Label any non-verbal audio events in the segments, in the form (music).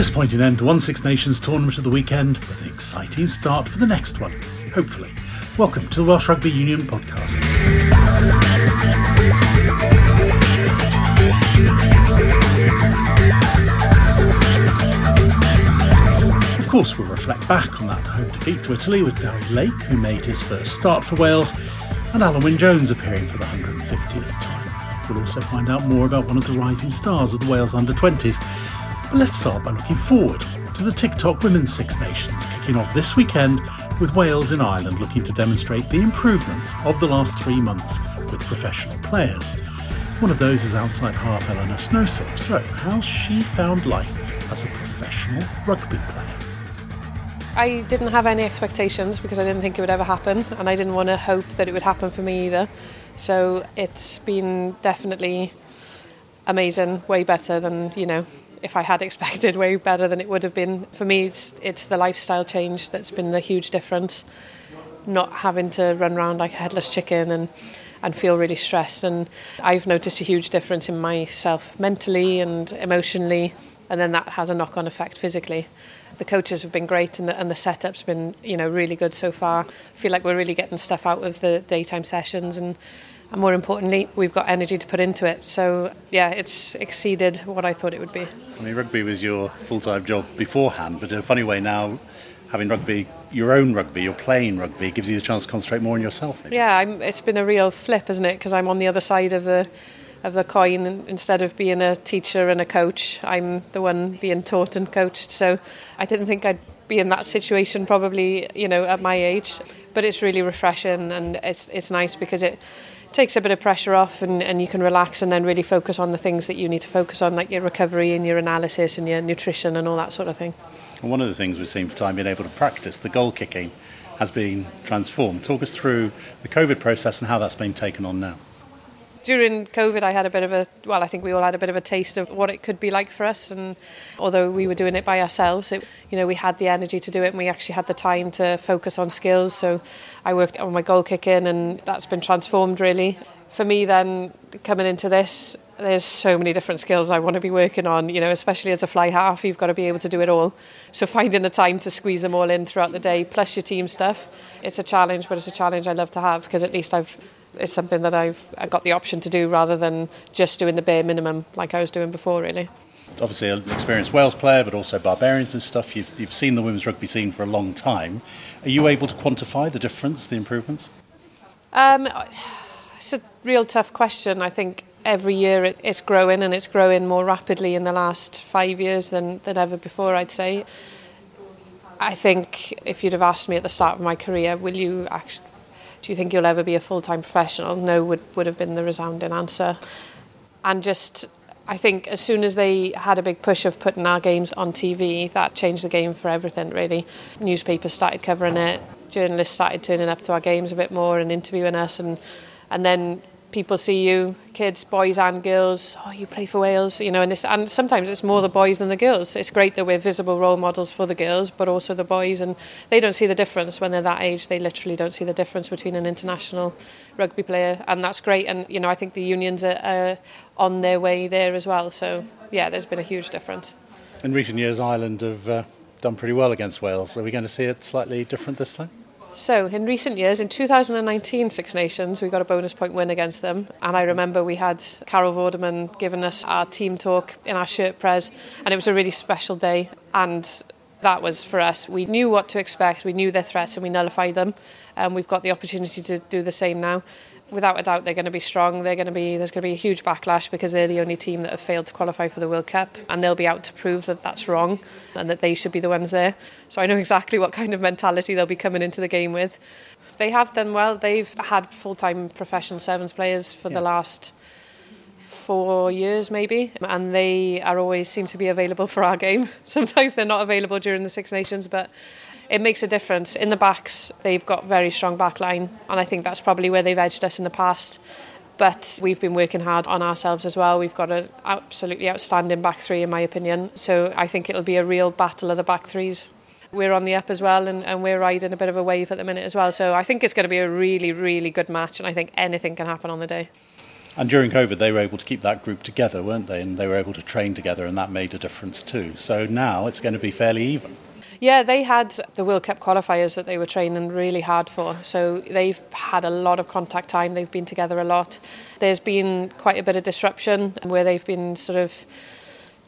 disappointing end to one Six Nations tournament of the weekend, but an exciting start for the next one, hopefully. Welcome to the Welsh Rugby Union podcast. Of course, we'll reflect back on that home defeat to Italy with Dewi Lake, who made his first start for Wales, and Alun Wyn Jones appearing for the 150th time. We'll also find out more about one of the rising stars of the Wales under 20s. But let's start by looking forward to the TikTok Women's Six Nations, kicking off this weekend with Wales in Ireland looking to demonstrate the improvements of the last three months with professional players. One of those is outside half Eleanor Snowsill. So, how's she found life as a professional rugby player? I didn't have any expectations because I didn't think it would ever happen, and I didn't want to hope that it would happen for me either. So it's been definitely amazing, way better than you know if I had (laughs) expected, way better than it would have been. For me, it's, it's the lifestyle change that's been the huge difference. Not having to run around like a headless chicken and and feel really stressed. And I've noticed a huge difference in myself mentally and emotionally, and then that has a knock-on effect physically. The coaches have been great, and the, and the setup's been you know really good so far. I feel like we're really getting stuff out of the daytime sessions and. And more importantly, we've got energy to put into it. So, yeah, it's exceeded what I thought it would be. I mean, rugby was your full time job beforehand, but in a funny way now, having rugby, your own rugby, you're playing rugby, gives you the chance to concentrate more on yourself. Maybe. Yeah, I'm, it's been a real flip, isn't it? Because I'm on the other side of the of the coin. Instead of being a teacher and a coach, I'm the one being taught and coached. So I didn't think I'd be in that situation probably, you know, at my age. But it's really refreshing and it's it's nice because it takes a bit of pressure off and, and you can relax and then really focus on the things that you need to focus on, like your recovery and your analysis and your nutrition and all that sort of thing. And one of the things we've seen for time being able to practice, the goal kicking, has been transformed. Talk us through the COVID process and how that's been taken on now. During COVID, I had a bit of a, well, I think we all had a bit of a taste of what it could be like for us. And although we were doing it by ourselves, it, you know, we had the energy to do it and we actually had the time to focus on skills. So I worked on my goal kicking and that's been transformed really. For me, then coming into this, there's so many different skills I want to be working on, you know, especially as a fly half, you've got to be able to do it all. So finding the time to squeeze them all in throughout the day, plus your team stuff, it's a challenge, but it's a challenge I love to have because at least I've it's something that I've I got the option to do rather than just doing the bare minimum like I was doing before, really. Obviously, an experienced Wales player, but also barbarians and stuff. You've, you've seen the women's rugby scene for a long time. Are you able to quantify the difference, the improvements? Um, it's a real tough question. I think every year it, it's growing and it's growing more rapidly in the last five years than, than ever before, I'd say. I think if you'd have asked me at the start of my career, will you actually do you think you'll ever be a full-time professional? No would, would have been the resounding answer. And just, I think as soon as they had a big push of putting our games on TV, that changed the game for everything, really. Newspapers started covering it, journalists started turning up to our games a bit more and interviewing us, and, and then people see you, kids, boys and girls. Oh, you play for Wales, you know, and, and sometimes it's more the boys than the girls. It's great that we're visible role models for the girls, but also the boys, and they don't see the difference when they're that age. They literally don't see the difference between an international rugby player, and that's great. And you know, I think the unions are, are on their way there as well. So yeah, there's been a huge difference. In recent years, Ireland have uh, done pretty well against Wales. Are we going to see it slightly different this time? So, in recent years, in 2019 Six Nations, we got a bonus point win against them. And I remember we had Carol Vorderman giving us our team talk in our shirt press, and it was a really special day. And that was for us. We knew what to expect, we knew their threats, and we nullified them. And we've got the opportunity to do the same now without a doubt they're going to be strong. They're going to be there's going to be a huge backlash because they're the only team that have failed to qualify for the World Cup, and they'll be out to prove that that's wrong and that they should be the ones there. So I know exactly what kind of mentality they'll be coming into the game with. They have done well. They've had full-time professional sevens players for yeah. the last four years maybe and they are always seem to be available for our game (laughs) sometimes they're not available during the six nations but it makes a difference. In the backs, they've got very strong backline, and I think that's probably where they've edged us in the past. But we've been working hard on ourselves as well. We've got an absolutely outstanding back three, in my opinion. So I think it'll be a real battle of the back threes. We're on the up as well, and, and we're riding a bit of a wave at the minute as well. So I think it's going to be a really, really good match, and I think anything can happen on the day. And during COVID, they were able to keep that group together, weren't they? And they were able to train together, and that made a difference too. So now it's going to be fairly even. Yeah, they had the World Cup qualifiers that they were training really hard for. So they've had a lot of contact time. They've been together a lot. There's been quite a bit of disruption where they've been sort of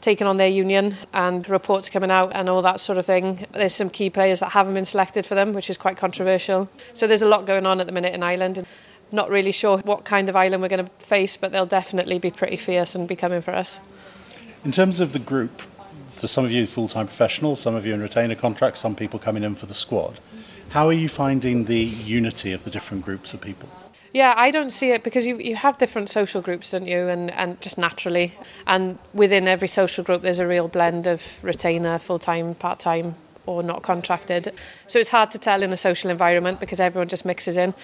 taken on their union and reports coming out and all that sort of thing. There's some key players that haven't been selected for them, which is quite controversial. So there's a lot going on at the minute in Ireland. Not really sure what kind of Ireland we're going to face, but they'll definitely be pretty fierce and be coming for us. In terms of the group, there's some of you full-time professionals, some of you in retainer contracts, some people coming in for the squad. How are you finding the unity of the different groups of people? Yeah, I don't see it because you, you have different social groups, don't you? And, and just naturally. And within every social group, there's a real blend of retainer, full time, part time, or not contracted. So it's hard to tell in a social environment because everyone just mixes in.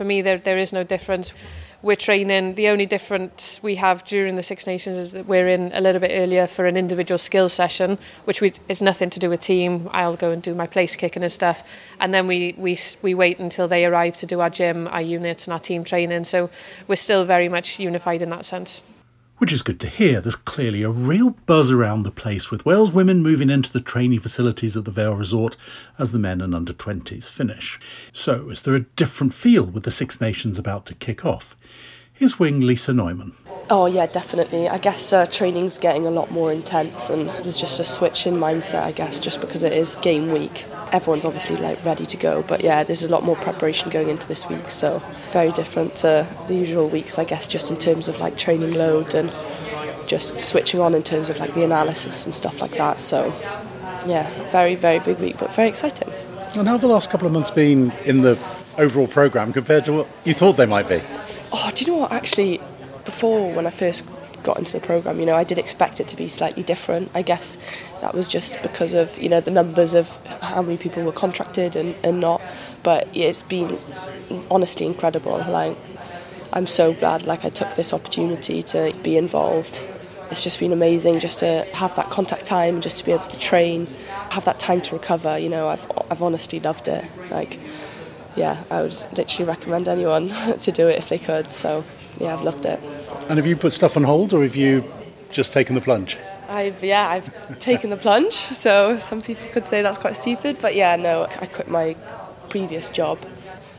For me, there, there is no difference we're training. The only difference we have during the Six Nations is that we're in a little bit earlier for an individual skill session, which we, is nothing to do with team. I'll go and do my place kicking and stuff, and then we we we wait until they arrive to do our gym, our units, and our team training. So we're still very much unified in that sense which is good to hear. There's clearly a real buzz around the place with Wales women moving into the training facilities at the Vale Resort as the men and under 20s finish. So, is there a different feel with the Six Nations about to kick off? Here's wing Lisa Neumann. Oh yeah, definitely. I guess uh, training's getting a lot more intense, and there's just a switch in mindset. I guess just because it is game week, everyone's obviously like ready to go. But yeah, there's a lot more preparation going into this week, so very different to the usual weeks. I guess just in terms of like training load and just switching on in terms of like the analysis and stuff like that. So yeah, very very big week, but very exciting. And how have the last couple of months been in the overall program compared to what you thought they might be? Oh, do you know what? Actually, before when I first got into the program, you know, I did expect it to be slightly different. I guess that was just because of you know the numbers of how many people were contracted and, and not. But it's been honestly incredible. Like I'm so glad like I took this opportunity to be involved. It's just been amazing just to have that contact time, just to be able to train, have that time to recover. You know, I've I've honestly loved it. Like yeah, I would literally recommend anyone (laughs) to do it if they could. So yeah, I've loved it. And have you put stuff on hold, or have you just taken the plunge? I've yeah, I've (laughs) taken the plunge. So some people could say that's quite stupid, but yeah, no, I quit my previous job.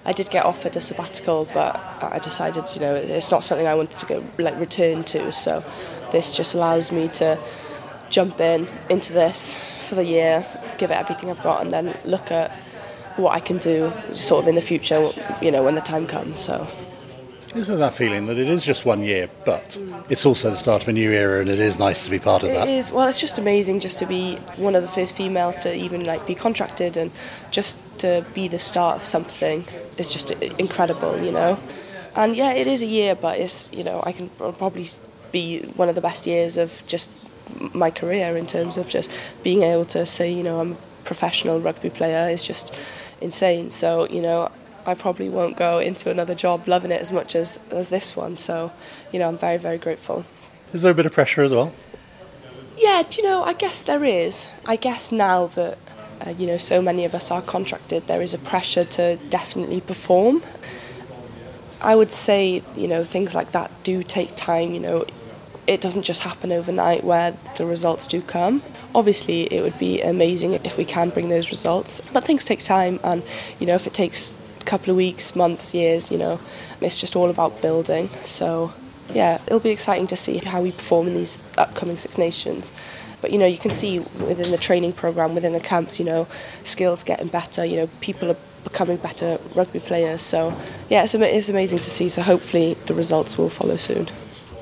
I did get offered a sabbatical, but I decided, you know, it's not something I wanted to go like return to. So this just allows me to jump in into this for the year, give it everything I've got, and then look at what I can do sort of in the future, you know, when the time comes. So. Isn't that feeling that it is just one year, but it's also the start of a new era, and it is nice to be part of that. It is. Well, it's just amazing just to be one of the first females to even like be contracted, and just to be the start of something is just incredible, you know. And yeah, it is a year, but it's you know I can probably be one of the best years of just my career in terms of just being able to say you know I'm a professional rugby player. It's just insane. So, you know, I probably won't go into another job loving it as much as, as this one. So, you know, I'm very, very grateful. Is there a bit of pressure as well? Yeah, do you know, I guess there is. I guess now that, uh, you know, so many of us are contracted, there is a pressure to definitely perform. I would say, you know, things like that do take time, you know, it doesn't just happen overnight where the results do come. Obviously, it would be amazing if we can bring those results, but things take time, and you know, if it takes couple of weeks, months, years, you know, And it's just all about building. So, yeah, it'll be exciting to see how we perform in these upcoming Six Nations. But you know, you can see within the training program, within the camps, you know, skills getting better. You know, people are becoming better rugby players. So, yeah, it's, it's amazing to see. So, hopefully, the results will follow soon.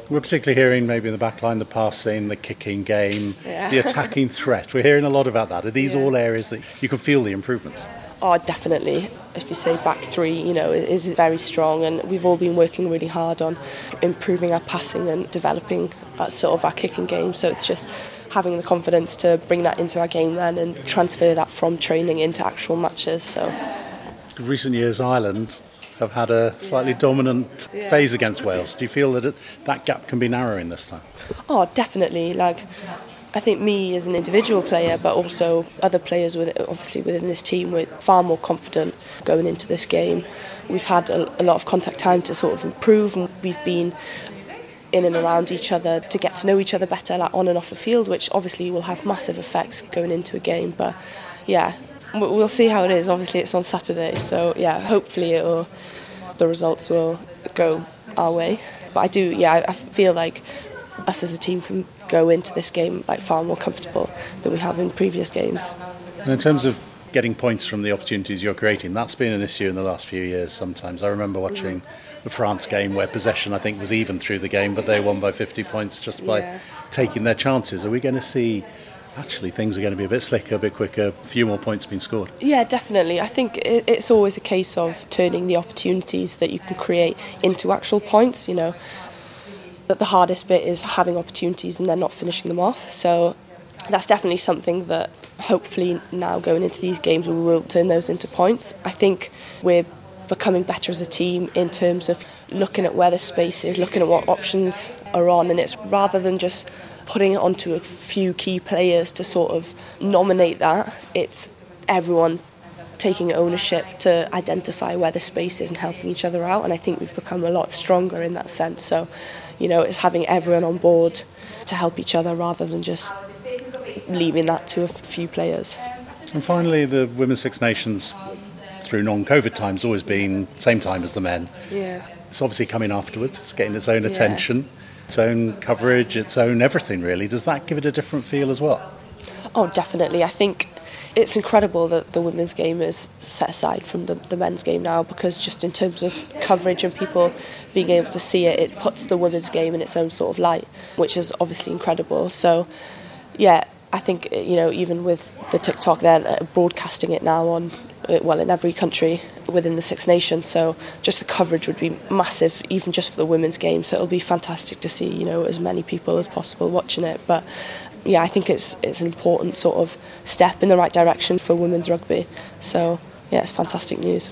We're particularly hearing maybe in the back line the passing, the kicking game, yeah. the attacking (laughs) threat. We're hearing a lot about that. Are these yeah. all areas that you can feel the improvements? Oh, definitely. If you say back three, you know, it is very strong, and we've all been working really hard on improving our passing and developing uh, sort of our kicking game. So it's just having the confidence to bring that into our game then and transfer that from training into actual matches. So, recent years, Ireland have had a slightly yeah. dominant yeah. phase against Wales. Do you feel that it, that gap can be narrowing this time? Oh, definitely. Like I think me as an individual player, but also other players with obviously within this team, we're far more confident going into this game. We've had a, a lot of contact time to sort of improve, and we've been in and around each other to get to know each other better, like on and off the field, which obviously will have massive effects going into a game. But yeah, we'll see how it is. Obviously, it's on Saturday, so yeah, hopefully it'll the results will go our way. But I do, yeah, I feel like us as a team can go into this game like far more comfortable than we have in previous games. And in terms of getting points from the opportunities you're creating, that's been an issue in the last few years sometimes. I remember watching the France game where possession, I think, was even through the game, but they won by 50 points just by yeah. taking their chances. Are we going to see actually things are going to be a bit slicker, a bit quicker, a few more points being scored. Yeah, definitely. I think it's always a case of turning the opportunities that you can create into actual points, you know. That the hardest bit is having opportunities and then not finishing them off. So that's definitely something that hopefully now going into these games we will turn those into points. I think we're becoming better as a team in terms of looking at where the space is, looking at what options are on, and it's rather than just putting it onto a few key players to sort of nominate that, it's everyone taking ownership to identify where the space is and helping each other out. And I think we've become a lot stronger in that sense. So, you know, it's having everyone on board to help each other rather than just leaving that to a few players. And finally, the Women's Six Nations through non-COVID times always been same time as the men. Yeah. It's obviously coming afterwards. It's getting its own attention, yeah. Its own coverage, its own everything. Really, does that give it a different feel as well? Oh, definitely. I think it's incredible that the women's game is set aside from the, the men's game now because just in terms of coverage and people being able to see it, it puts the women's game in its own sort of light, which is obviously incredible. So, yeah, I think you know even with the TikTok, they're uh, broadcasting it now on uh, well in every country within the Six Nations. So just the coverage would be massive, even just for the women's game. So it'll be fantastic to see you know as many people as possible watching it. But yeah, I think it's it's an important sort of step in the right direction for women's rugby. So yeah, it's fantastic news.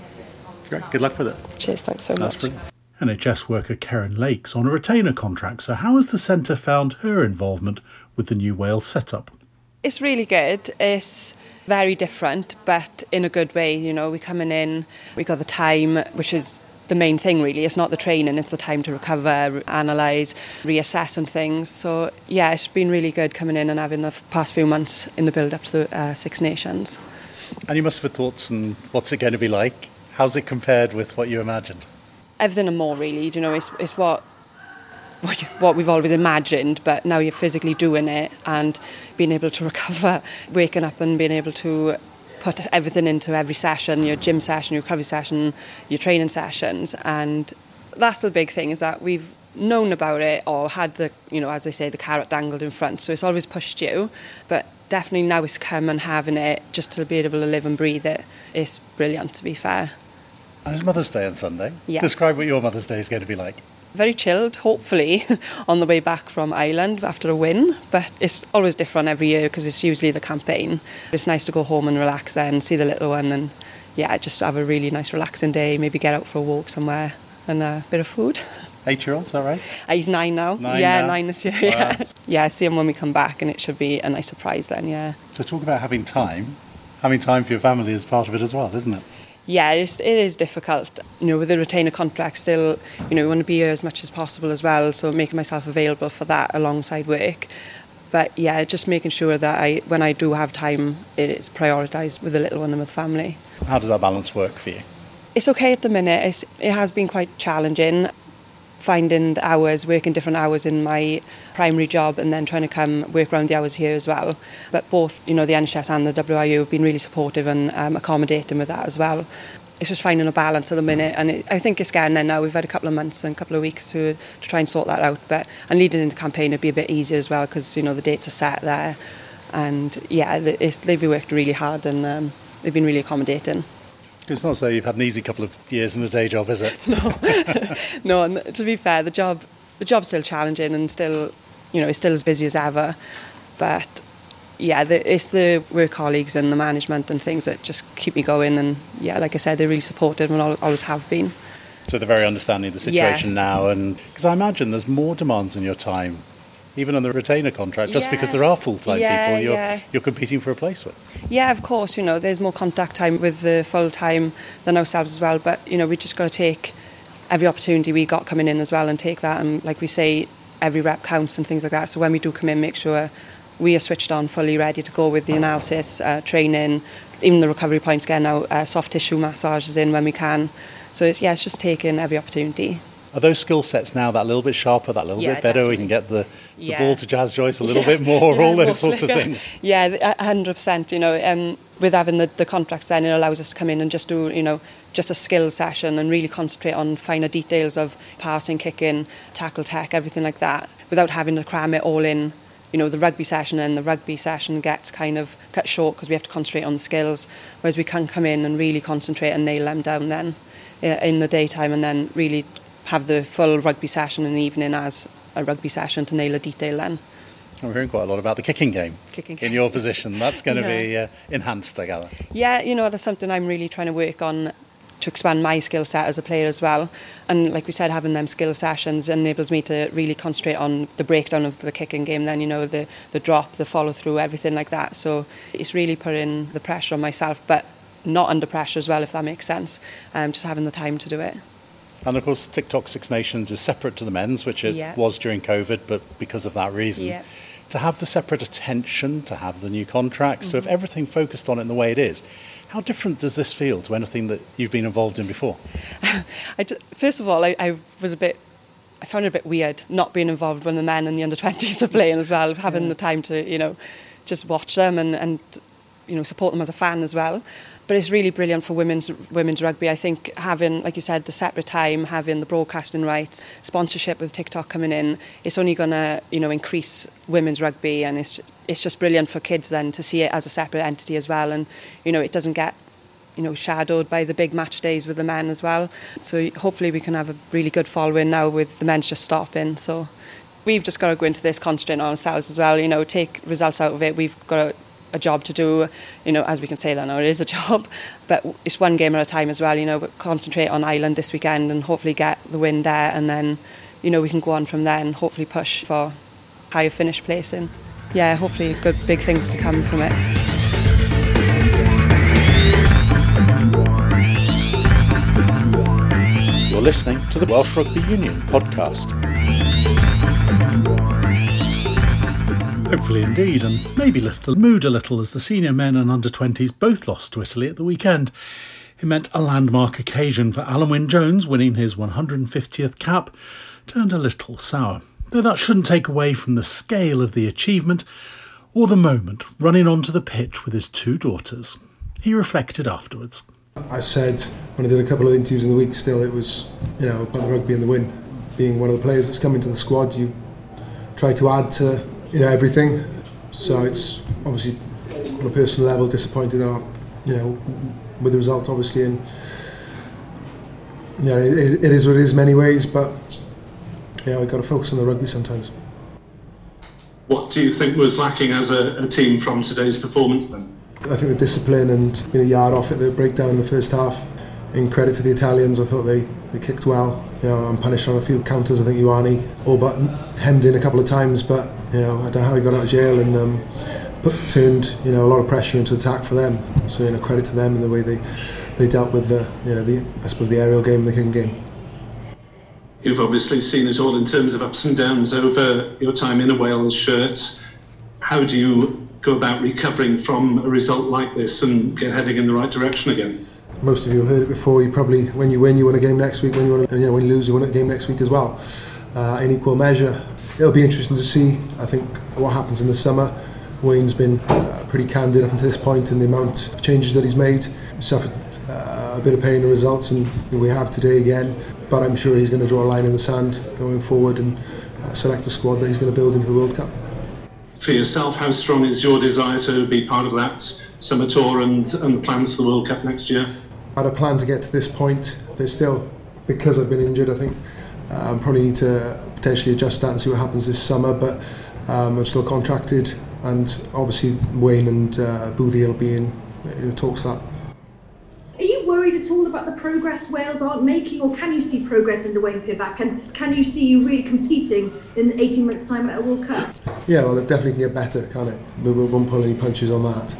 Great. Good luck with it. Cheers. Thanks so That's much. Brilliant. NHS worker Kerin Lake's on a retainer contract. So, how has the centre found her involvement with the new Wales setup? It's really good. It's very different, but in a good way. You know, we're coming in, we got the time, which is the main thing really. It's not the training, it's the time to recover, analyse, reassess and things. So yeah, it's been really good coming in and having the past few months in the build up to the uh, Six Nations. And you must have thoughts on what's it going to be like? How's it compared with what you imagined? Everything and more really. You know, it's, it's what what we've always imagined, but now you're physically doing it and being able to (laughs) recover, waking up and being able to put everything into every session, your gym session, your recovery session, your training sessions, and that's the big thing is that we've known about it or had the, you know, as they say, the carrot dangled in front, so it's always pushed you, but definitely now it's come and having it just to be able to live and breathe it is brilliant to be fair. And it's Mother's Day on Sunday. Yes. Describe what your Mother's Day is going to be like very chilled, hopefully, (laughs) on the way back from Ireland after a win. But it's always different every year because it's usually the campaign. It's nice to go home and relax then, see the little one, and yeah, just have a really nice, relaxing day. Maybe get out for a walk somewhere and a bit of food. Eight year old, is that right? Uh, he's nine now. Nine yeah, now. nine this year. (laughs) Wow. Yeah. yeah, see him when we come back, and it should be a nice surprise then, yeah. So, talk about having time. Having time for your family is part of it as well, isn't it? Yeah, it is, it is difficult. You know, with the retainer contract, still, you know, you want to be here as much as possible as well. So making myself available for that alongside work. But yeah, just making sure that I, when I do have time, it is prioritised with the little one and with family. How does that balance work for you? It's okay at the minute. It's, it has been quite challenging finding the hours, working different hours in my primary job and then trying to come work around the hours here as well. But both, you know, the NHS and the WRU have been really supportive and um, accommodating with that as well. It's just finding a balance at the minute, and it, I think it's getting there now. We've had a couple of months and a couple of weeks to, to try and sort that out. But and leading into the campaign, it'd be a bit easier as well because you know the dates are set there, and yeah, they've been worked really hard and um, they've been really accommodating. It's not so you've had an easy couple of years in the day job, is it? (laughs) no, no. And to be fair, the job the job's still challenging and still, you know, it's still as busy as ever. But yeah, the, it's the work colleagues and the management and things that just keep me going. And yeah, like I said, they're really supportive and always have been. So they're very understanding of the situation yeah. now, and because I imagine there's more demands on your time even on the retainer contract, just Yeah. because there are full time Yeah, people you're, yeah. you're competing for a place with. Yeah, of course, you know, there's more contact time with the full time than ourselves as well. But, you know, we just got to take every opportunity we got coming in as well and take that. And like we say, every rep counts and things like that. So when we do come in, make sure we are switched on, fully ready to go with the analysis, uh, training, even the recovery points, getting out uh, soft tissue massages in when we can. So it's, yeah, it's just taking every opportunity. Are those skill sets now that little bit sharper, that little Yeah, bit better? We can get the, the Yeah. ball to Jaz Joyce a little Yeah. bit more, all those more sorts of things. (laughs) Yeah, a hundred percent. You know, um, with having the, the contracts, then it allows us to come in and just do, you know, just a skill session and really concentrate on finer details of passing, kicking, tackle tech, everything like that, without having to cram it all in. You know, the rugby session and the rugby session gets kind of cut short because we have to concentrate on the skills, whereas we can come in and really concentrate and nail them down then in the daytime and then really have the full rugby session in the evening as a rugby session to nail a detail then. I'm hearing quite a lot about the kicking game Kicking in your position. That's going to Yeah. be uh, enhanced, I gather. Yeah, you know, that's something I'm really trying to work on to expand my skill set as a player as well. And like we said, having them skill sessions enables me to really concentrate on the breakdown of the kicking game, then, you know, the, the drop, the follow through, everything like that. So it's really putting the pressure on myself, but not under pressure as well, if that makes sense. Um, just having the time to do it. And of course, TikTok Six Nations is separate to the men's, which it Yeah. was during COVID, but because of that reason. Yeah. To have the separate attention, to have the new contracts, Mm-hmm. to have everything focused on it in the way it is, how different does this feel to anything that you've been involved in before? (laughs) I first of all, I, I was a bit. I found it a bit weird not being involved when the men and the under twenties are playing as well, having the time to you know just watch them and and you know support them as a fan as well. But it's really brilliant for women's women's rugby. I think having, like you said, the separate time, having the broadcasting rights, sponsorship with TikTok coming in, it's only going to you know increase women's rugby, and it's it's just brilliant for kids then to see it as a separate entity as well. And you know it doesn't get you know, shadowed by the big match days with the men as well. So hopefully we can have a really good following now with the men's just stopping. So we've just got to go into this concentrating on ourselves as well, you know, take results out of it. We've got a, a job to do, you know, as we can say that now, it is a (laughs) job, but it's one game at a time as well, you know, but concentrate on Ireland this weekend and hopefully get the win there and then, you know, we can go on from there and hopefully push for higher finish placing. Yeah, hopefully good big things to come from it. You're listening to the Welsh Rugby Union podcast. Hopefully, indeed, and maybe lift the mood a little as the senior men and under 20s both lost to Italy at the weekend. It meant a landmark occasion for Alun Wyn Jones winning his 150th cap turned a little sour, though that shouldn't take away from the scale of the achievement or the moment running onto the pitch with his two daughters. He reflected afterwards. I said when I did a couple of interviews in the week still it was you know about the rugby and the win being one of the players that's come into the squad you try to add to you know everything so it's obviously on a personal level disappointed that you know with the result obviously and yeah it, it is what it is in many ways but yeah we've got to focus on the rugby sometimes What do you think was lacking as a, a team from today's performance then? I think the discipline and being a yard off at the breakdown in the first half. In credit to the Italians, I thought they, they kicked well. You know, I'm punished on a few counters. I think Ioane all but hemmed in a couple of times, but you know, I don't know how he got out of jail and um, put, turned you know a lot of pressure into attack for them. So you know, credit to them and the way they they dealt with the you know the I suppose the aerial game, and the kicking game. You've obviously seen it all in terms of ups and downs over your time in a Wales shirt. How do you go about recovering from a result like this and get heading in the right direction again? Most of you have heard it before. You probably, when you win, you win a game next week. When you win, you know, when you lose, you win a game next week as well. Uh, in equal measure, it'll be interesting to see. I think what happens in the summer. Wayne's been uh, pretty candid up until this point in the amount of changes that he's made. Suffered uh, a bit of pain in the results, and we have today again. But I'm sure he's going to draw a line in the sand going forward and uh, select a squad that he's going to build into the World Cup. For yourself, how strong is your desire to be part of that summer tour and, and the plans for the World Cup next year? I had a plan to get to this point. There's still, because I've been injured, I think um, probably need to potentially adjust that and see what happens this summer. But um, I'm still contracted, and obviously Wayne and uh, Boothie will be in you know, talks that. Are you worried at at all about the progress Wales aren't making, or can you see progress in the Wayne Pivac? And can you see you really competing in 18 months' time at a World Cup? Yeah, well, it definitely can get better, can't it? We won't pull any punches on that.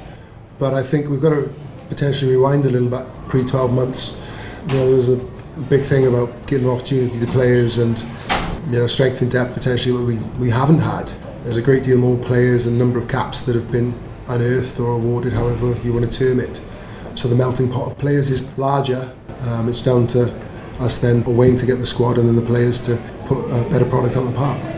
But I think we've got to potentially rewind a little bit pre 12 months. You know, there was a big thing about giving opportunity to players and you know strength and depth potentially what we, we haven't had. There's a great deal more players and number of caps that have been unearthed or awarded, however you want to term it. So the melting pot of players is larger. Um, it's down to us then, Wayne, to get the squad and then the players to put a better product on the park.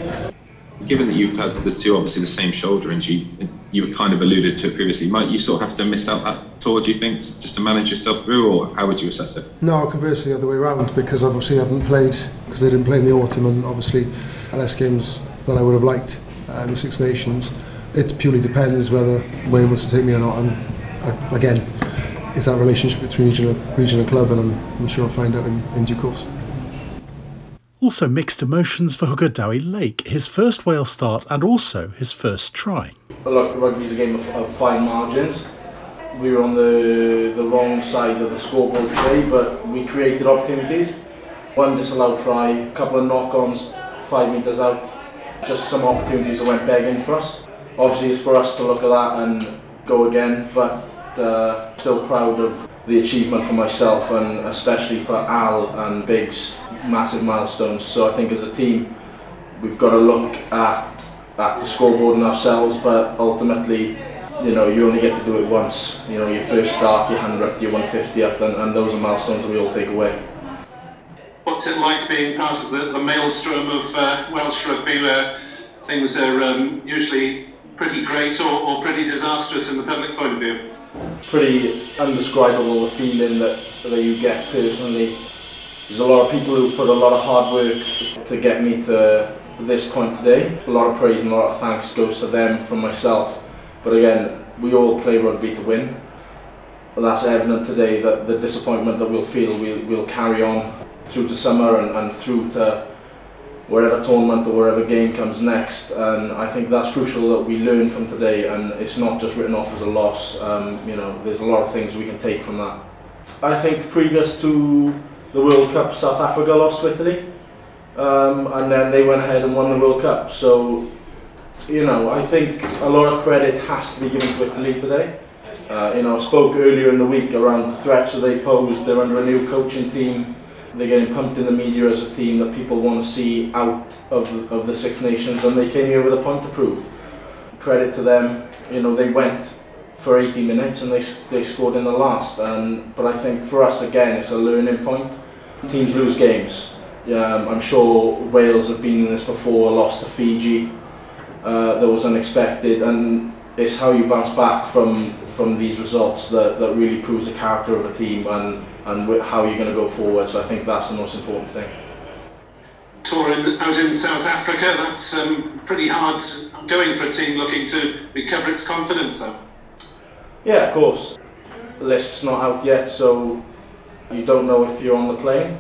Given that you've had the two obviously the same shoulder injury, you kind of alluded to it previously. Might you sort of have to miss out that tour? Do you think just to manage yourself through, or how would you assess it? No, conversely, the other way around because obviously I haven't played because they didn't play in the autumn and obviously less games than I would have liked uh, in the Six Nations. It purely depends whether Wayne wants to take me or not. And uh, again, it's that relationship between region and, region club, and I'm, I'm sure I'll find out in, in due course. Also, mixed emotions for hooker Dewi Lake, his first Wales start and also his first try. Look, is a game of, of fine margins. We were on the, the wrong side of the scoreboard today, but we created opportunities. One disallowed try, a couple of knock ons five metres out, just some opportunities that went begging for us. Obviously, it's for us to look at that and go again, but uh, still proud of the achievement for myself and especially for Al and Biggs, massive milestones. So I think as a team, we've got to look at at the scoreboard and ourselves, but ultimately, you know, you only get to do it once. You know, your first start, your 100th, your 150th, and, and those are milestones that we all take away. What's it like being part of the, the maelstrom of uh, Welsh rugby where things are um, usually pretty great or, or pretty disastrous in the public point of view? Pretty undescribable the feeling that, that you get personally. There's a lot of people who've put a lot of hard work to get me to this point today. A lot of praise and a lot of thanks goes to them from myself. But again, we all play rugby to win. But that's evident today that the disappointment that we'll feel, we'll, we'll carry on through to summer and, and through to wherever tournament or wherever game comes next. And I think that's crucial that we learn from today and it's not just written off as a loss. Um, you know, there's a lot of things we can take from that. I think previous to the World Cup, South Africa lost to Italy. Um, and then they went ahead and won the World Cup. So, you know, I think a lot of credit has to be given to Italy today. Uh, you know, I spoke earlier in the week around the threats that they posed. They're under a new coaching team. They're getting pumped in the media as a team that people want to see out of the, of the Six Nations, and they came here with a point to prove. Credit to them. You know, they went for 80 minutes and they, they scored in the last. And but I think for us again, it's a learning point. Teams lose games. Um, I'm sure Wales have been in this before, lost to Fiji. Uh, that was unexpected, and it's how you bounce back from from these results that, that really proves the character of a team and and how you're going to go forward. So I think that's the most important thing. Tour in, out in South Africa, that's um, pretty hard going for a team looking to recover its confidence, though. Yeah, of course. The list's not out yet, so you don't know if you're on the plane.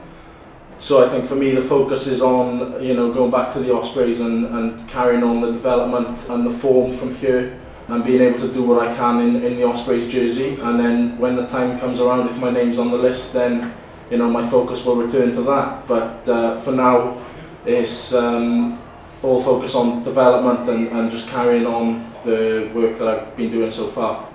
So I think for me the focus is on you know going back to the Ospreys and, and carrying on the development and the form from here and being able to do what I can in, in the Ospreys jersey and then when the time comes around if my name's on the list then you know my focus will return to that but uh, for now it's um, all focus on development and, and just carrying on the work that I've been doing so far.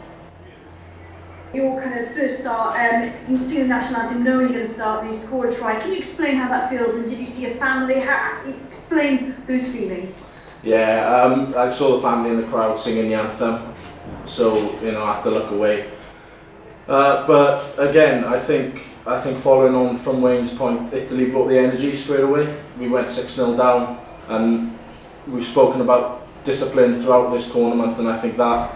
your kind of first start, um, you see the national anthem, knowing you're going to start, you score a try. Can you explain how that feels? And did you see a family? How, explain those feelings. Yeah, um, I saw the family in the crowd singing the anthem, so you know I had to look away. Uh, but again, I think I think following on from Wayne's point, Italy brought the energy straight away. We went 6 0 down, and we've spoken about discipline throughout this tournament, and I think that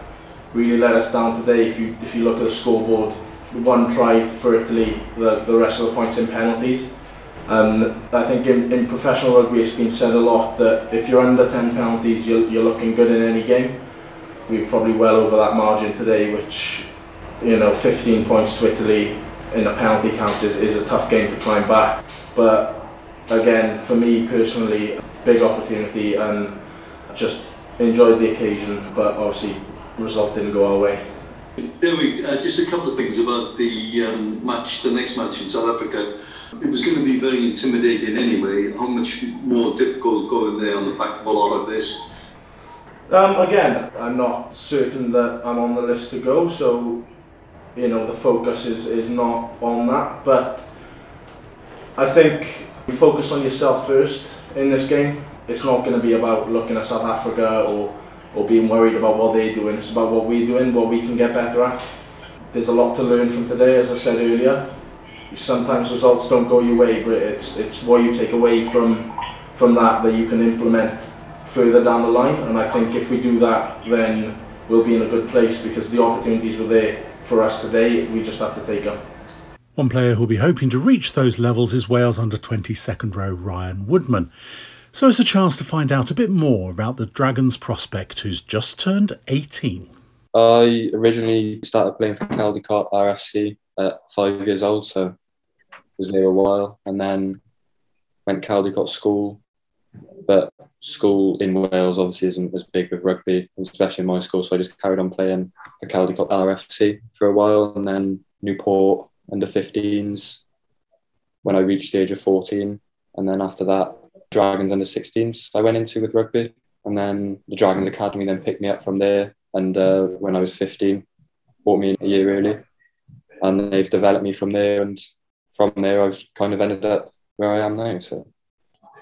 really let us down today. If you if you look at the scoreboard, one try for Italy, the, the rest of the points in penalties. And I think in, in professional rugby it's been said a lot that if you're under 10 penalties you're, you're looking good in any game. We're probably well over that margin today which, you know, 15 points to Italy in a penalty count is, is a tough game to climb back. But again, for me personally, big opportunity and just enjoyed the occasion but obviously result didn't go our way. There uh, just a couple of things about the um, match, the next match in South Africa. It was going to be very intimidating anyway. How much more difficult going there on the back of a lot of this? Um, again, I'm not certain that I'm on the list to go, so you know the focus is, is not on that. But I think you focus on yourself first in this game. It's not going to be about looking at South Africa or or being worried about what they're doing. It's about what we're doing, what we can get better at. There's a lot to learn from today, as I said earlier. Sometimes results don't go your way, but it's it's what you take away from from that that you can implement further down the line. And I think if we do that, then we'll be in a good place because the opportunities were there for us today. We just have to take them. One player who'll be hoping to reach those levels is Wales under 20 second row Ryan Woodman. So it's a chance to find out a bit more about the Dragons prospect who's just turned 18. I originally started playing for Caldicot RFC at five years old, so was there a while, and then went Caldicot school. But school in Wales obviously isn't as big with rugby, especially in my school, so I just carried on playing for Caldicot RFC for a while, and then Newport under 15s when I reached the age of 14, and then after that Dragons under 16s I went into with rugby. And then the Dragons Academy then picked me up from there. And uh, when I was 15, brought me a year early. And they've developed me from there. And from there, I've kind of ended up where I am now. So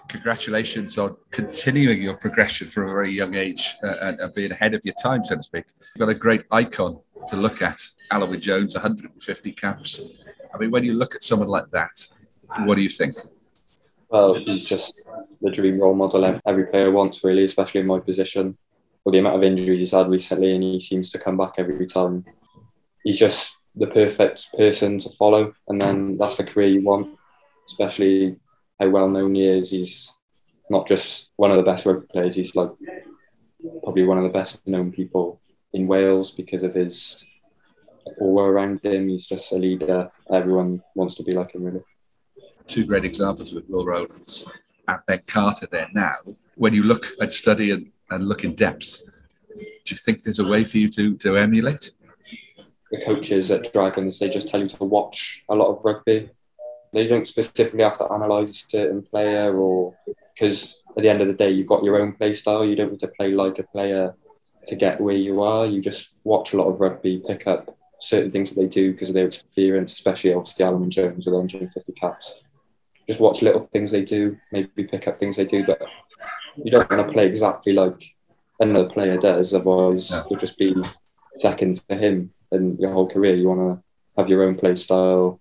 congratulations on continuing your progression from a very young age uh, and, and, being ahead of your time, so to speak. You've got a great icon to look at, Alun Jones, 150 caps. I mean, when you look at someone like that, what do you think? Well, he's just the dream role model every player wants, really, especially in my position. With the amount of injuries he's had recently, and he seems to come back every time. He's just the perfect person to follow, and then that's the career you want, especially how well known he is. He's not just one of the best rugby players, he's like probably one of the best known people in Wales because of his aura around him. He's just a leader. Everyone wants to be like him, really two great examples with Will Rowlands and Ben Carter there now. When you look at study and, and look in depth, do you think there's a way for you to, to emulate? The coaches at Dragons, they just tell you to watch a lot of rugby. They don't specifically have to analyse a certain player or because at the end of the day, you've got your own play style. You don't need to play like a player to get where you are. You just watch a lot of rugby, pick up certain things that they do because of their experience, especially obviously Alun Wyn Jones with 150 caps just watch little things they do, maybe pick up things they do, but you don't want to play exactly like another player does, otherwise yeah. you'll just be second to him in your whole career. You want to have your own play style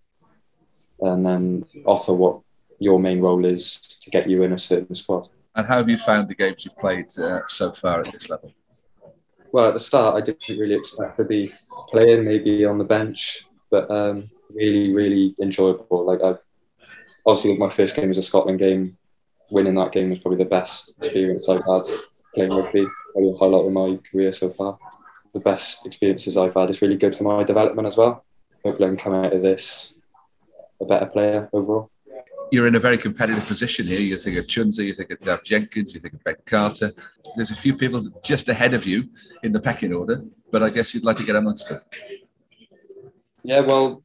and then offer what your main role is to get you in a certain squad. And how have you found the games you've played uh, so far at this level? Well, at the start, I didn't really expect to be playing, maybe on the bench, but um, really, really enjoyable. Like I've obviously my first game was a Scotland game. Winning that game was probably the best experience I've had playing rugby. Probably the highlight of my career so far. The best experiences I've had. It's really good for my development as well. Hopefully, I can come out of this a better player overall. You're in a very competitive position here. You think of Tshiunza, you think of Dav Jenkins, you think of Ben Carter. There's a few people just ahead of you in the pecking order, but I guess you'd like to get amongst them. Yeah, well,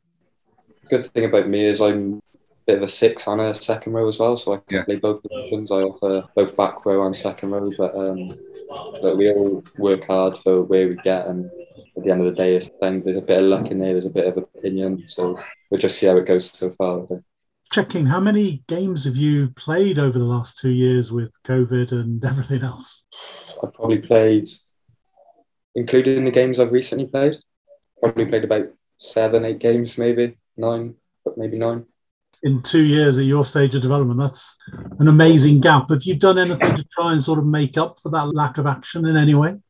good thing about me is I'm bit of a six and a second row as well, so I can yeah. play both positions. I offer both back row and second row, but um, but we all work hard for where we get, and at the end of the day, it's, like there's a bit of luck in there, there's a bit of opinion, so we'll just see how it goes so far. Checking, how many games have you played over the last two years with COVID and (laughs) everything else? I've probably played, including the games I've recently played, probably played about seven, eight games, maybe nine, but maybe nine in two years at your stage of development. That's an amazing gap. Have you done anything to try and sort of make up for that lack of action in any way?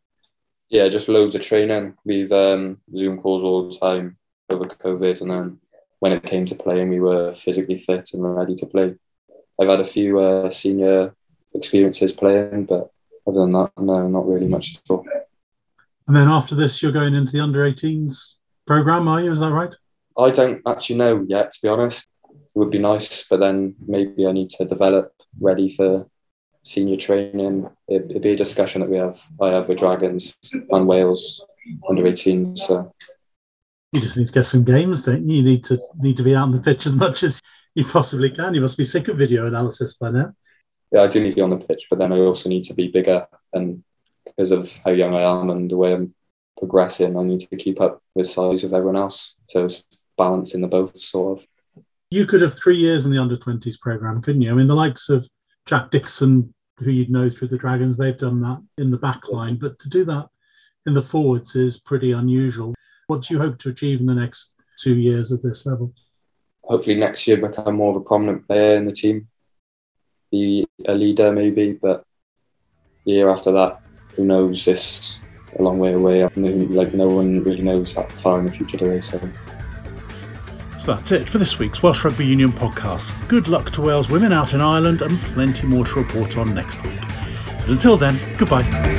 Yeah, just loads of training. We've um, Zoom calls all the time over COVID, and then when it came to playing, we were physically fit and ready to play. I've had a few uh, senior experiences playing, but other than that, no, not really much at all. And then after this, you're going into the under 18s program, are you? Is that right? I don't actually know yet, to be honest would be nice, but then maybe I need to develop ready for senior training. It, would be a discussion that we have. I have with Dragons and Wales under 18. So You just need to get some games, don't you? You need to need to be out on the pitch as much as you possibly can. You must be sick of video analysis by now. Yeah, I do need to be on the pitch, but then I also need to be bigger. And because of how young I am and the way I'm progressing, I need to keep up with size of everyone else. So it's balancing the both, sort of. You could have three years in the under 20s program, couldn't you? I mean, the likes of Jack Dixon, who you'd know through the Dragons, they've done that in the back line. But to do that in the forwards is pretty unusual. What do you hope to achieve in the next two years at this level? Hopefully, next year become more of a prominent player in the team, be a leader maybe. But the year after that, who knows? This a long way away. i Like no one really knows that far in the future, do they? So. So that's it for this week's Welsh Rugby Union podcast. Good luck to Wales women out in Ireland and plenty more to report on next week. But until then, goodbye.